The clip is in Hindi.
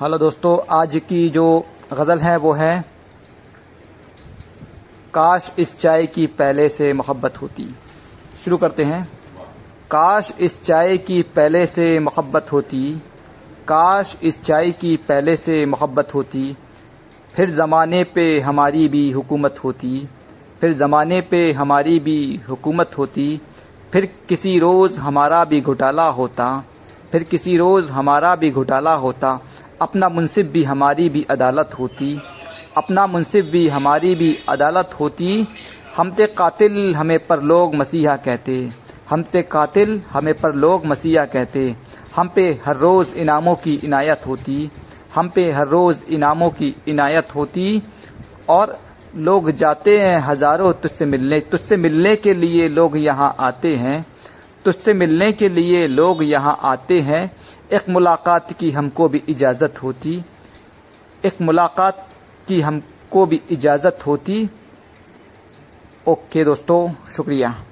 हेलो दोस्तों, आज की जो गज़ल है वो है, काश इस चाय की पहले से मोहब्बत होती। शुरू करते हैं। काश इस चाय की पहले से मोहब्बत होती, काश इस चाय की पहले से मोहब्बत होती, फिर ज़माने पे हमारी भी हुकूमत होती, फिर ज़माने पे हमारी भी हुकूमत होती, फिर किसी रोज़ हमारा भी घोटाला होता, फिर किसी रोज़ हमारा भी घोटाला होता अपना मुनसिब भी हमारी भी अदालत होती, अपना मुनसिब भी हमारी भी अदालत होती, हम ते कातिल हमें पर लोग मसीहा कहते, हम ते कातिल हमें पर लोग मसीहा कहते, हम पे हर रोज़ इनामों की इनायत होती, हम पे हर रोज़ इनामों की इनायत होती, और लोग जाते हैं हज़ारों तुझसे मिलने तुझसे मिलने के लिए लोग यहाँ आते हैं तुझसे मिलने के लिए लोग यहाँ आते हैं। एक मुलाकात की हमको भी इजाज़त होती। एक मुलाकात की हमको भी इजाज़त होती। ओके दोस्तों, शुक्रिया।